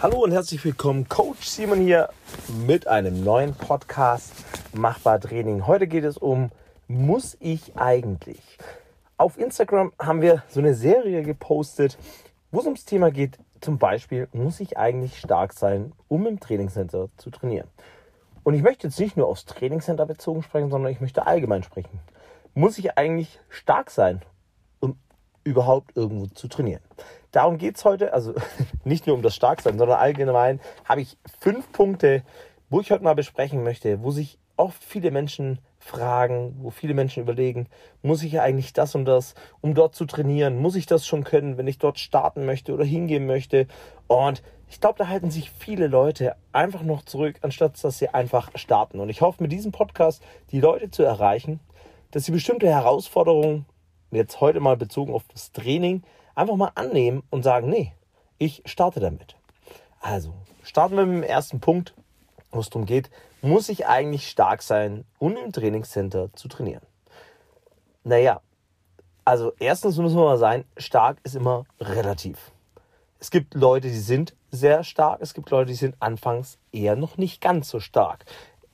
Hallo und herzlich willkommen, Coach Simon hier mit einem neuen Podcast Machbar Training. Heute geht es um, muss ich eigentlich? Auf Instagram haben wir so eine Serie gepostet, wo es ums Thema geht, zum Beispiel, muss ich eigentlich stark sein, um im Trainingscenter zu trainieren? Und ich möchte jetzt nicht nur aufs Trainingscenter bezogen sprechen, sondern ich möchte allgemein sprechen. Muss ich eigentlich stark sein, um überhaupt irgendwo zu trainieren? Darum geht es heute, also nicht nur um das Starksein, sondern allgemein habe ich fünf Punkte, wo ich heute mal besprechen möchte, wo sich oft viele Menschen fragen, wo viele Menschen überlegen, muss ich ja eigentlich das und das, um dort zu trainieren? Muss ich das schon können, wenn ich dort starten möchte oder hingehen möchte? Und ich glaube, da halten sich viele Leute einfach noch zurück, anstatt dass sie einfach starten. Und ich hoffe, mit diesem Podcast die Leute zu erreichen, dass sie bestimmte Herausforderungen, jetzt heute mal bezogen auf das Training, einfach mal annehmen und sagen, nee, ich starte damit. Also, starten wir mit dem ersten Punkt, wo es darum geht, muss ich eigentlich stark sein, um im Trainingscenter zu trainieren? Naja, also erstens muss man mal sein, stark ist immer relativ. Es gibt Leute, die sind sehr stark, es gibt Leute, die sind anfangs eher noch nicht ganz so stark.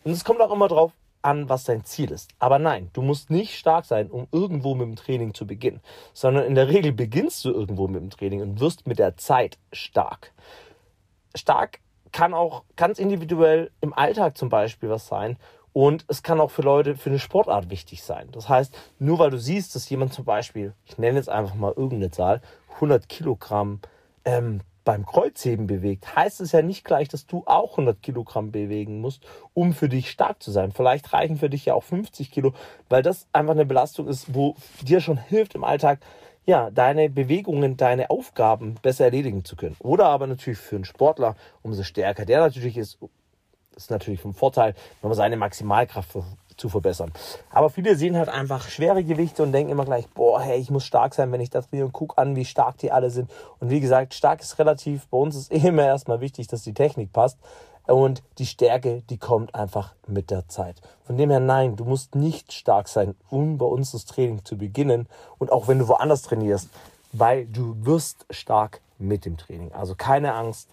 Und es kommt auch immer darauf an, was dein Ziel ist. Aber nein, du musst nicht stark sein, um irgendwo mit dem Training zu beginnen, sondern in der Regel beginnst du irgendwo mit dem Training und wirst mit der Zeit stark. Stark kann auch ganz individuell im Alltag zum Beispiel was sein. Und es kann auch für Leute für eine Sportart wichtig sein. Das heißt, nur weil du siehst, dass jemand zum Beispiel, ich nenne jetzt einfach mal irgendeine Zahl, 100 Kilogramm ähm, beim Kreuzheben bewegt, heißt es ja nicht gleich, dass du auch 100 Kilogramm bewegen musst, um für dich stark zu sein. Vielleicht reichen für dich ja auch 50 Kilo, weil das einfach eine Belastung ist, wo dir schon hilft im Alltag, ja, deine Bewegungen, deine Aufgaben besser erledigen zu können. Oder aber natürlich für einen Sportler, umso stärker der natürlich ist, ist natürlich vom Vorteil, wenn man seine Maximalkraft zu verbessern. Aber viele sehen halt einfach schwere Gewichte und denken immer gleich, boah, hey, ich muss stark sein, wenn ich da trainiere und guck an, wie stark die alle sind. Und wie gesagt, stark ist relativ. Bei uns ist immer erstmal wichtig, dass die Technik passt. Und die Stärke, die kommt einfach mit der Zeit. Von dem her, nein, du musst nicht stark sein, um bei uns das Training zu beginnen. Und auch wenn du woanders trainierst, weil du wirst stark mit dem Training. Also keine Angst.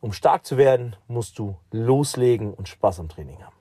Um stark zu werden, musst du loslegen und Spaß am Training haben.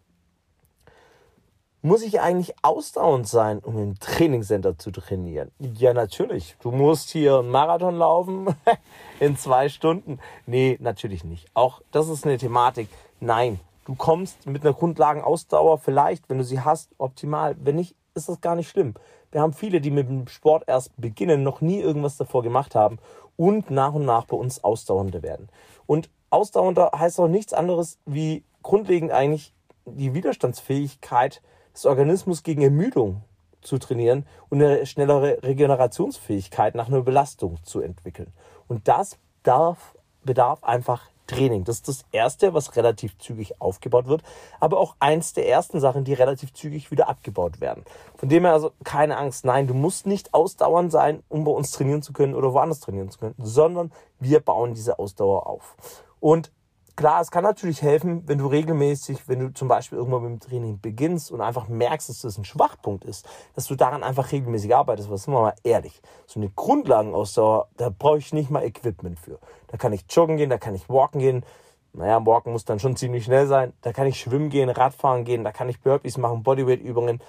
Muss ich eigentlich ausdauernd sein, um im Trainingscenter zu trainieren? Ja, natürlich. Du musst hier einen Marathon laufen in zwei Stunden. Nee, natürlich nicht. Auch das ist eine Thematik. Nein, du kommst mit einer Grundlagenausdauer vielleicht, wenn du sie hast, optimal. Wenn nicht, ist das gar nicht schlimm. Wir haben viele, die mit dem Sport erst beginnen, noch nie irgendwas davor gemacht haben und nach und nach bei uns ausdauernder werden. Und ausdauernder heißt auch nichts anderes wie grundlegend eigentlich die Widerstandsfähigkeit, des Organismus gegen Ermüdung zu trainieren und eine schnellere Regenerationsfähigkeit nach einer Belastung zu entwickeln. Und das darf, bedarf einfach Training. Das ist das Erste, was relativ zügig aufgebaut wird, aber auch eins der ersten Sachen, die relativ zügig wieder abgebaut werden. Von dem her also keine Angst. Nein, du musst nicht ausdauernd sein, um bei uns trainieren zu können oder woanders trainieren zu können, sondern wir bauen diese Ausdauer auf. Und Klar, es kann natürlich helfen, wenn du regelmäßig, wenn du zum Beispiel irgendwann mit dem Training beginnst und einfach merkst, dass das ein Schwachpunkt ist, dass du daran einfach regelmäßig arbeitest. Was sind wir mal ehrlich? So eine Grundlagenausdauer, da brauche ich nicht mal Equipment für. Da kann ich joggen gehen, da kann ich walken gehen. Naja, walken muss dann schon ziemlich schnell sein. Da kann ich schwimmen gehen, Radfahren gehen, da kann ich Burpees machen, Bodyweight-Übungen.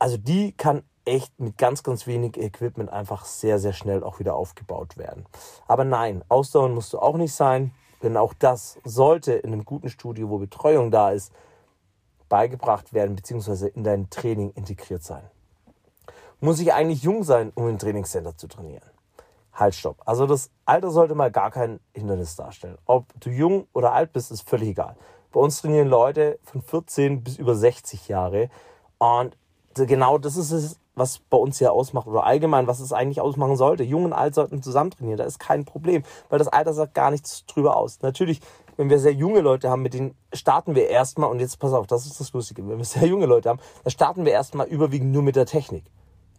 Also die kann echt mit ganz, ganz wenig Equipment einfach sehr, sehr schnell auch wieder aufgebaut werden. Aber nein, Ausdauern musst du auch nicht sein. Denn auch das sollte in einem guten Studio, wo Betreuung da ist, beigebracht werden bzw. in dein Training integriert sein. Muss ich eigentlich jung sein, um im Trainingscenter zu trainieren? Halt, stopp. Also das Alter sollte mal gar kein Hindernis darstellen. Ob du jung oder alt bist, ist völlig egal. Bei uns trainieren Leute von 14 bis über 60 Jahre. Und genau das ist es, was bei uns hier ausmacht oder allgemein, was es eigentlich ausmachen sollte. Jung und alt sollten zusammen trainieren, da ist kein Problem, weil das Alter sagt gar nichts drüber aus. Natürlich, wenn wir sehr junge Leute haben, mit denen starten wir erstmal, und jetzt pass auf, das ist das Lustige, wenn wir sehr junge Leute haben, dann starten wir erstmal überwiegend nur mit der Technik.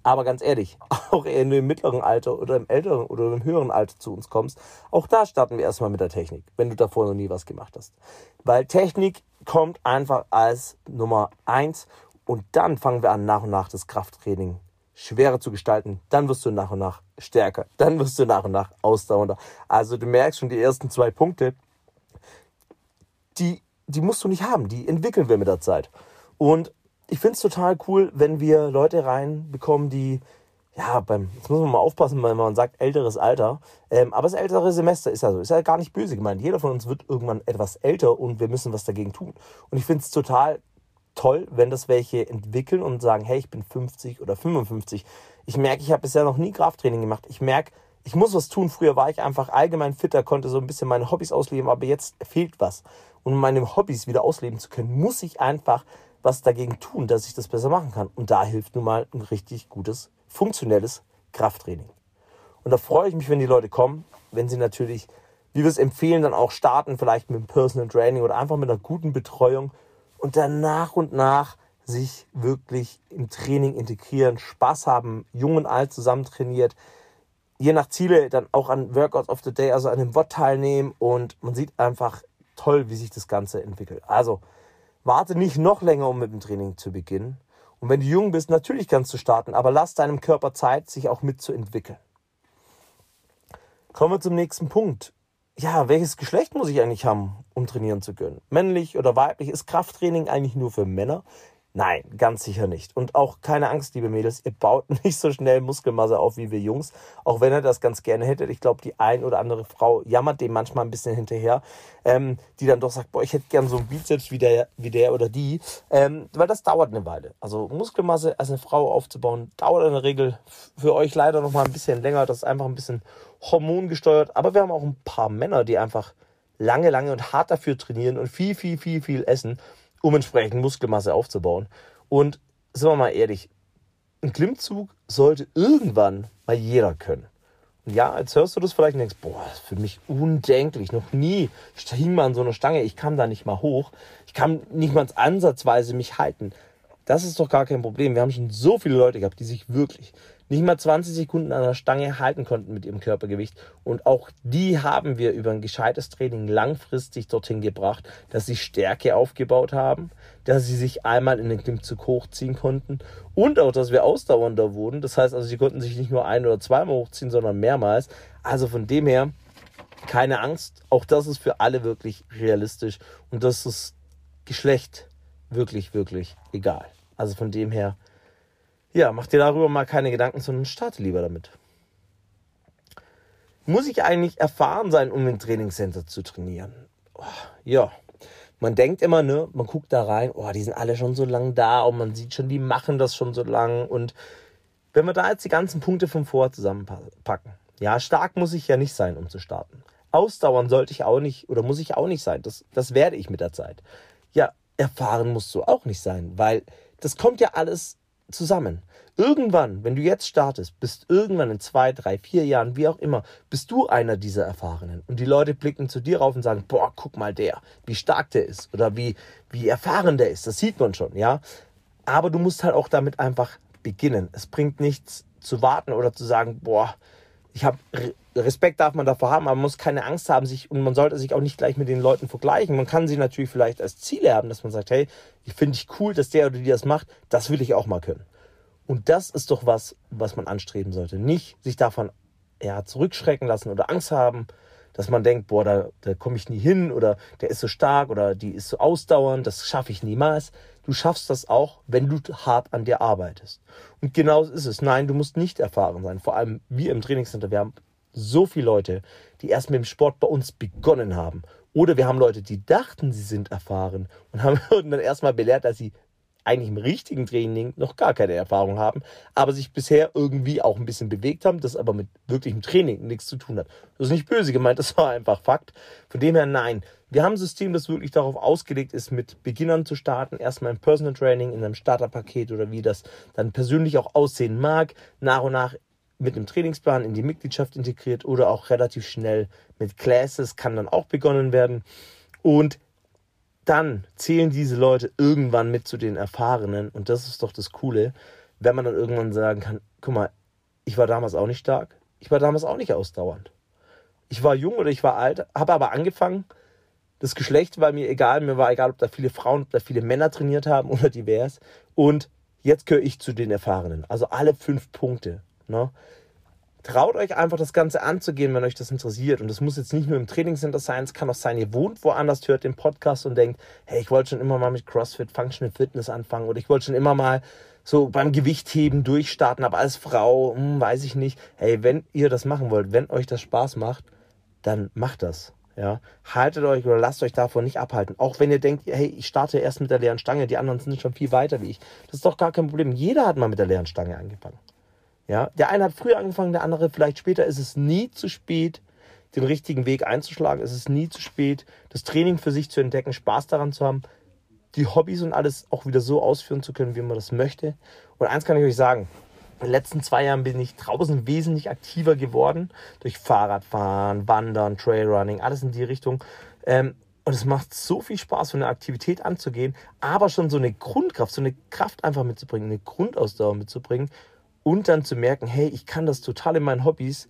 Aber ganz ehrlich, auch eher nur im mittleren Alter oder im älteren oder im höheren Alter zu uns kommst, auch da starten wir erstmal mit der Technik, wenn du davor noch nie was gemacht hast. Weil Technik kommt einfach als Nummer eins und dann fangen wir an, nach und nach das Krafttraining schwerer zu gestalten, dann wirst du nach und nach stärker, dann wirst du nach und nach ausdauernder. Also du merkst schon die ersten zwei Punkte, die, die musst du nicht haben, die entwickeln wir mit der Zeit. Und ich finde es total cool, wenn wir Leute reinbekommen, die, ja, beim, jetzt muss man mal aufpassen, wenn man sagt älteres Alter, ähm, aber das ältere Semester ist ja so, ist ja gar nicht böse gemeint. Jeder von uns wird irgendwann etwas älter und wir müssen was dagegen tun. Und ich finde es total toll, wenn das welche entwickeln und sagen, hey, ich bin 50 oder 55. Ich merke, ich habe bisher noch nie Krafttraining gemacht. Ich merke, ich muss was tun. Früher war ich einfach allgemein fitter, konnte so ein bisschen meine Hobbys ausleben, aber jetzt fehlt was. Und um meine Hobbys wieder ausleben zu können, muss ich einfach was dagegen tun, dass ich das besser machen kann. Und da hilft nun mal ein richtig gutes, funktionelles Krafttraining. Und da freue ich mich, wenn die Leute kommen, wenn sie natürlich, wie wir es empfehlen, dann auch starten, vielleicht mit einem Personal Training oder einfach mit einer guten Betreuung und dann nach und nach sich wirklich im Training integrieren, Spaß haben, jung und alt zusammen trainiert, je nach Ziele dann auch an Workouts of the Day, also an dem WOD teilnehmen und man sieht einfach toll, wie sich das Ganze entwickelt. Also warte nicht noch länger, um mit dem Training zu beginnen. Und wenn du jung bist, natürlich kannst du starten, aber lass deinem Körper Zeit, sich auch mitzuentwickeln. Kommen wir zum nächsten Punkt ja, welches Geschlecht muss ich eigentlich haben, um trainieren zu können? Männlich oder weiblich? Ist Krafttraining eigentlich nur für Männer? Nein, ganz sicher nicht. Und auch keine Angst, liebe Mädels, ihr baut nicht so schnell Muskelmasse auf wie wir Jungs, auch wenn ihr das ganz gerne hättet. Ich glaube, die ein oder andere Frau jammert dem manchmal ein bisschen hinterher, ähm, die dann doch sagt, boah, ich hätte gern so einen Bizeps wie der, wie der oder die, ähm, weil das dauert eine Weile. Also Muskelmasse als eine Frau aufzubauen, dauert in der Regel für euch leider noch mal ein bisschen länger. Das ist einfach ein bisschen hormongesteuert. Aber wir haben auch ein paar Männer, die einfach lange, lange und hart dafür trainieren und viel, viel, viel, viel essen um entsprechend Muskelmasse aufzubauen. Und sind wir mal ehrlich, ein Klimmzug sollte irgendwann mal jeder können. Und ja, jetzt hörst du das vielleicht und denkst, boah, das ist für mich undenklich. Noch nie hing man an so einer Stange, ich kam da nicht mal hoch. Ich kann nicht mal ansatzweise mich halten. Das ist doch gar kein Problem. Wir haben schon so viele Leute gehabt, die sich wirklich nicht mal 20 Sekunden an der Stange halten konnten mit ihrem Körpergewicht. Und auch die haben wir über ein gescheites Training langfristig dorthin gebracht, dass sie Stärke aufgebaut haben, dass sie sich einmal in den Klimmzug hochziehen konnten und auch, dass wir ausdauernder wurden. Das heißt also, sie konnten sich nicht nur ein oder zweimal hochziehen, sondern mehrmals. Also von dem her, keine Angst. Auch das ist für alle wirklich realistisch. Und das ist Geschlecht wirklich, wirklich egal. Also von dem her, ja, mach dir darüber mal keine Gedanken, sondern starte lieber damit. Muss ich eigentlich erfahren sein, um im Trainingscenter zu trainieren? Oh, ja, man denkt immer, ne, man guckt da rein, oh, die sind alle schon so lang da und man sieht schon, die machen das schon so lang. Und wenn wir da jetzt die ganzen Punkte von vorher zusammenpacken, ja, stark muss ich ja nicht sein, um zu starten. Ausdauern sollte ich auch nicht oder muss ich auch nicht sein. Das, das werde ich mit der Zeit. Ja, erfahren musst du auch nicht sein, weil das kommt ja alles zusammen. Irgendwann, wenn du jetzt startest, bist irgendwann in zwei, drei, vier Jahren, wie auch immer, bist du einer dieser Erfahrenen. Und die Leute blicken zu dir rauf und sagen, boah, guck mal der, wie stark der ist oder wie, wie erfahren der ist. Das sieht man schon, ja. Aber du musst halt auch damit einfach beginnen. Es bringt nichts zu warten oder zu sagen, boah, ich habe Respekt darf man davor haben, aber man muss keine Angst haben, sich und man sollte sich auch nicht gleich mit den Leuten vergleichen. Man kann sie natürlich vielleicht als Ziele haben, dass man sagt, hey, ich finde ich cool, dass der oder die das macht, das will ich auch mal können. Und das ist doch was, was man anstreben sollte. Nicht sich davon ja, zurückschrecken lassen oder Angst haben, dass man denkt, boah, da, da komme ich nie hin oder der ist so stark oder die ist so ausdauernd, das schaffe ich niemals. Du schaffst das auch, wenn du hart an dir arbeitest. Und genau so ist es. Nein, du musst nicht erfahren sein. Vor allem wir im Trainingscenter, wir haben so viele Leute, die erst mit dem Sport bei uns begonnen haben. Oder wir haben Leute, die dachten, sie sind erfahren und haben dann erstmal belehrt, dass sie eigentlich im richtigen Training noch gar keine Erfahrung haben, aber sich bisher irgendwie auch ein bisschen bewegt haben, das aber mit wirklichem Training nichts zu tun hat. Das ist nicht böse gemeint, das war einfach Fakt. Von dem her nein. Wir haben ein System, das wirklich darauf ausgelegt ist, mit Beginnern zu starten. Erstmal im Personal Training, in einem Starterpaket oder wie das dann persönlich auch aussehen mag. Nach und nach mit einem Trainingsplan in die Mitgliedschaft integriert oder auch relativ schnell mit Classes kann dann auch begonnen werden. Und dann zählen diese Leute irgendwann mit zu den Erfahrenen. Und das ist doch das Coole, wenn man dann irgendwann sagen kann, guck mal, ich war damals auch nicht stark, ich war damals auch nicht ausdauernd. Ich war jung oder ich war alt, habe aber angefangen, das Geschlecht war mir egal, mir war egal, ob da viele Frauen, ob da viele Männer trainiert haben oder divers. Und jetzt gehöre ich zu den Erfahrenen. Also alle fünf Punkte. Ne? Traut euch einfach das Ganze anzugehen, wenn euch das interessiert. Und das muss jetzt nicht nur im Trainingscenter sein, es kann auch sein, ihr wohnt woanders, hört den Podcast und denkt, hey, ich wollte schon immer mal mit CrossFit, Functional Fitness anfangen oder ich wollte schon immer mal so beim Gewichtheben durchstarten, aber als Frau, hm, weiß ich nicht. Hey, wenn ihr das machen wollt, wenn euch das Spaß macht, dann macht das. Ja, haltet euch oder lasst euch davon nicht abhalten. Auch wenn ihr denkt, hey, ich starte erst mit der leeren Stange, die anderen sind schon viel weiter wie ich. Das ist doch gar kein Problem. Jeder hat mal mit der leeren Stange angefangen. Ja, der eine hat früher angefangen, der andere vielleicht später. Es ist nie zu spät, den richtigen Weg einzuschlagen. Es ist nie zu spät, das Training für sich zu entdecken, Spaß daran zu haben, die Hobbys und alles auch wieder so ausführen zu können, wie man das möchte. Und eins kann ich euch sagen, in den letzten zwei Jahren bin ich draußen wesentlich aktiver geworden. Durch Fahrradfahren, Wandern, Trailrunning, alles in die Richtung. Ähm, und es macht so viel Spaß, so eine Aktivität anzugehen, aber schon so eine Grundkraft, so eine Kraft einfach mitzubringen, eine Grundausdauer mitzubringen und dann zu merken, hey, ich kann das total in meinen Hobbys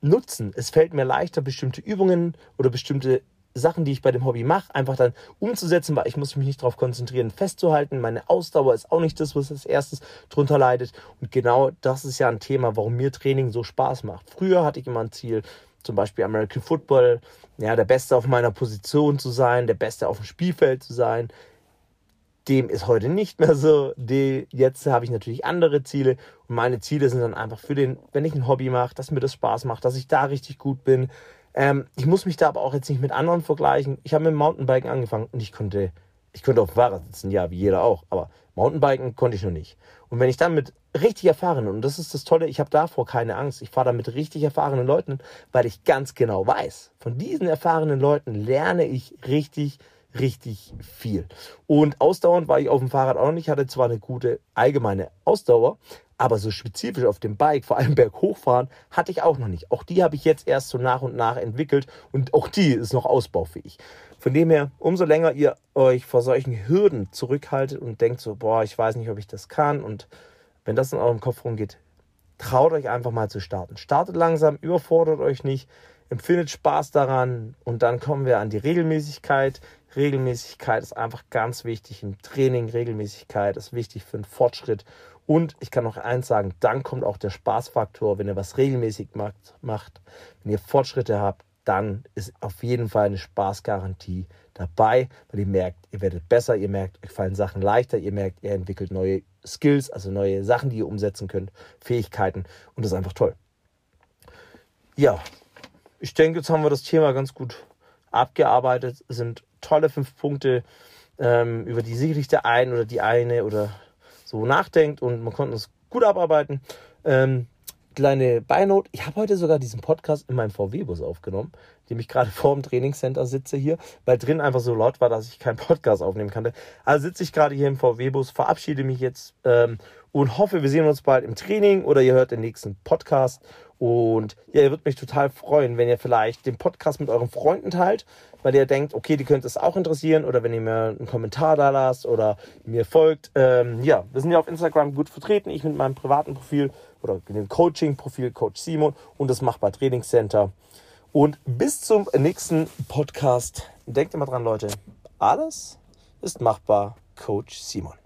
nutzen. Es fällt mir leichter, bestimmte Übungen oder bestimmte Sachen, die ich bei dem Hobby mache, einfach dann umzusetzen, weil ich muss mich nicht darauf konzentrieren, festzuhalten. Meine Ausdauer ist auch nicht das, was als erstes drunter leidet. Und genau das ist ja ein Thema, warum mir Training so Spaß macht. Früher hatte ich immer ein Ziel, zum Beispiel American Football, ja, der Beste auf meiner Position zu sein, der Beste auf dem Spielfeld zu sein. Dem ist heute nicht mehr so. Die, jetzt habe ich natürlich andere Ziele und meine Ziele sind dann einfach für den, wenn ich ein Hobby mache, dass mir das Spaß macht, dass ich da richtig gut bin. Ähm, ich muss mich da aber auch jetzt nicht mit anderen vergleichen. Ich habe mit dem Mountainbiken angefangen und ich konnte, ich konnte auf dem Fahrrad sitzen, ja, wie jeder auch, aber Mountainbiken konnte ich noch nicht. Und wenn ich dann mit richtig erfahrenen, und das ist das Tolle, ich habe davor keine Angst, ich fahre da mit richtig erfahrenen Leuten, weil ich ganz genau weiß, von diesen erfahrenen Leuten lerne ich richtig, richtig viel. Und ausdauernd war ich auf dem Fahrrad auch nicht, hatte zwar eine gute allgemeine Ausdauer, aber so spezifisch auf dem Bike, vor allem berghochfahren, hatte ich auch noch nicht. Auch die habe ich jetzt erst so nach und nach entwickelt und auch die ist noch ausbaufähig. Von dem her, umso länger ihr euch vor solchen Hürden zurückhaltet und denkt so, boah, ich weiß nicht, ob ich das kann und wenn das in eurem Kopf rumgeht, traut euch einfach mal zu starten. Startet langsam, überfordert euch nicht, empfindet Spaß daran und dann kommen wir an die Regelmäßigkeit. Regelmäßigkeit ist einfach ganz wichtig im Training. Regelmäßigkeit ist wichtig für den Fortschritt. Und ich kann noch eins sagen, dann kommt auch der Spaßfaktor, wenn ihr was regelmäßig macht, macht wenn ihr Fortschritte habt, dann ist auf jeden Fall eine Spaßgarantie dabei, weil ihr merkt, ihr werdet besser, ihr merkt, euch fallen Sachen leichter, ihr merkt, ihr entwickelt neue Skills, also neue Sachen, die ihr umsetzen könnt, Fähigkeiten und das ist einfach toll. Ja, ich denke, jetzt haben wir das Thema ganz gut abgearbeitet. Es sind tolle fünf Punkte, ähm, über die sicherlich der eine oder die eine oder so nachdenkt und man konnte es gut abarbeiten. Ähm, kleine Beinote. Ich habe heute sogar diesen Podcast in meinem VW-Bus aufgenommen, dem ich gerade vor dem Trainingscenter sitze hier, weil drin einfach so laut war, dass ich keinen Podcast aufnehmen konnte. Also sitze ich gerade hier im VW-Bus, verabschiede mich jetzt ähm, und hoffe, wir sehen uns bald im Training oder ihr hört den nächsten Podcast. Und ja, ihr würdet mich total freuen, wenn ihr vielleicht den Podcast mit euren Freunden teilt, weil ihr denkt, okay, die könnte es auch interessieren oder wenn ihr mir einen Kommentar da lasst oder mir folgt. Ähm, ja, wir sind ja auf Instagram gut vertreten. Ich mit meinem privaten Profil oder dem Coaching-Profil Coach Simon und das Machbar Trainingscenter. Und bis zum nächsten Podcast. Denkt immer dran, Leute. Alles ist machbar. Coach Simon.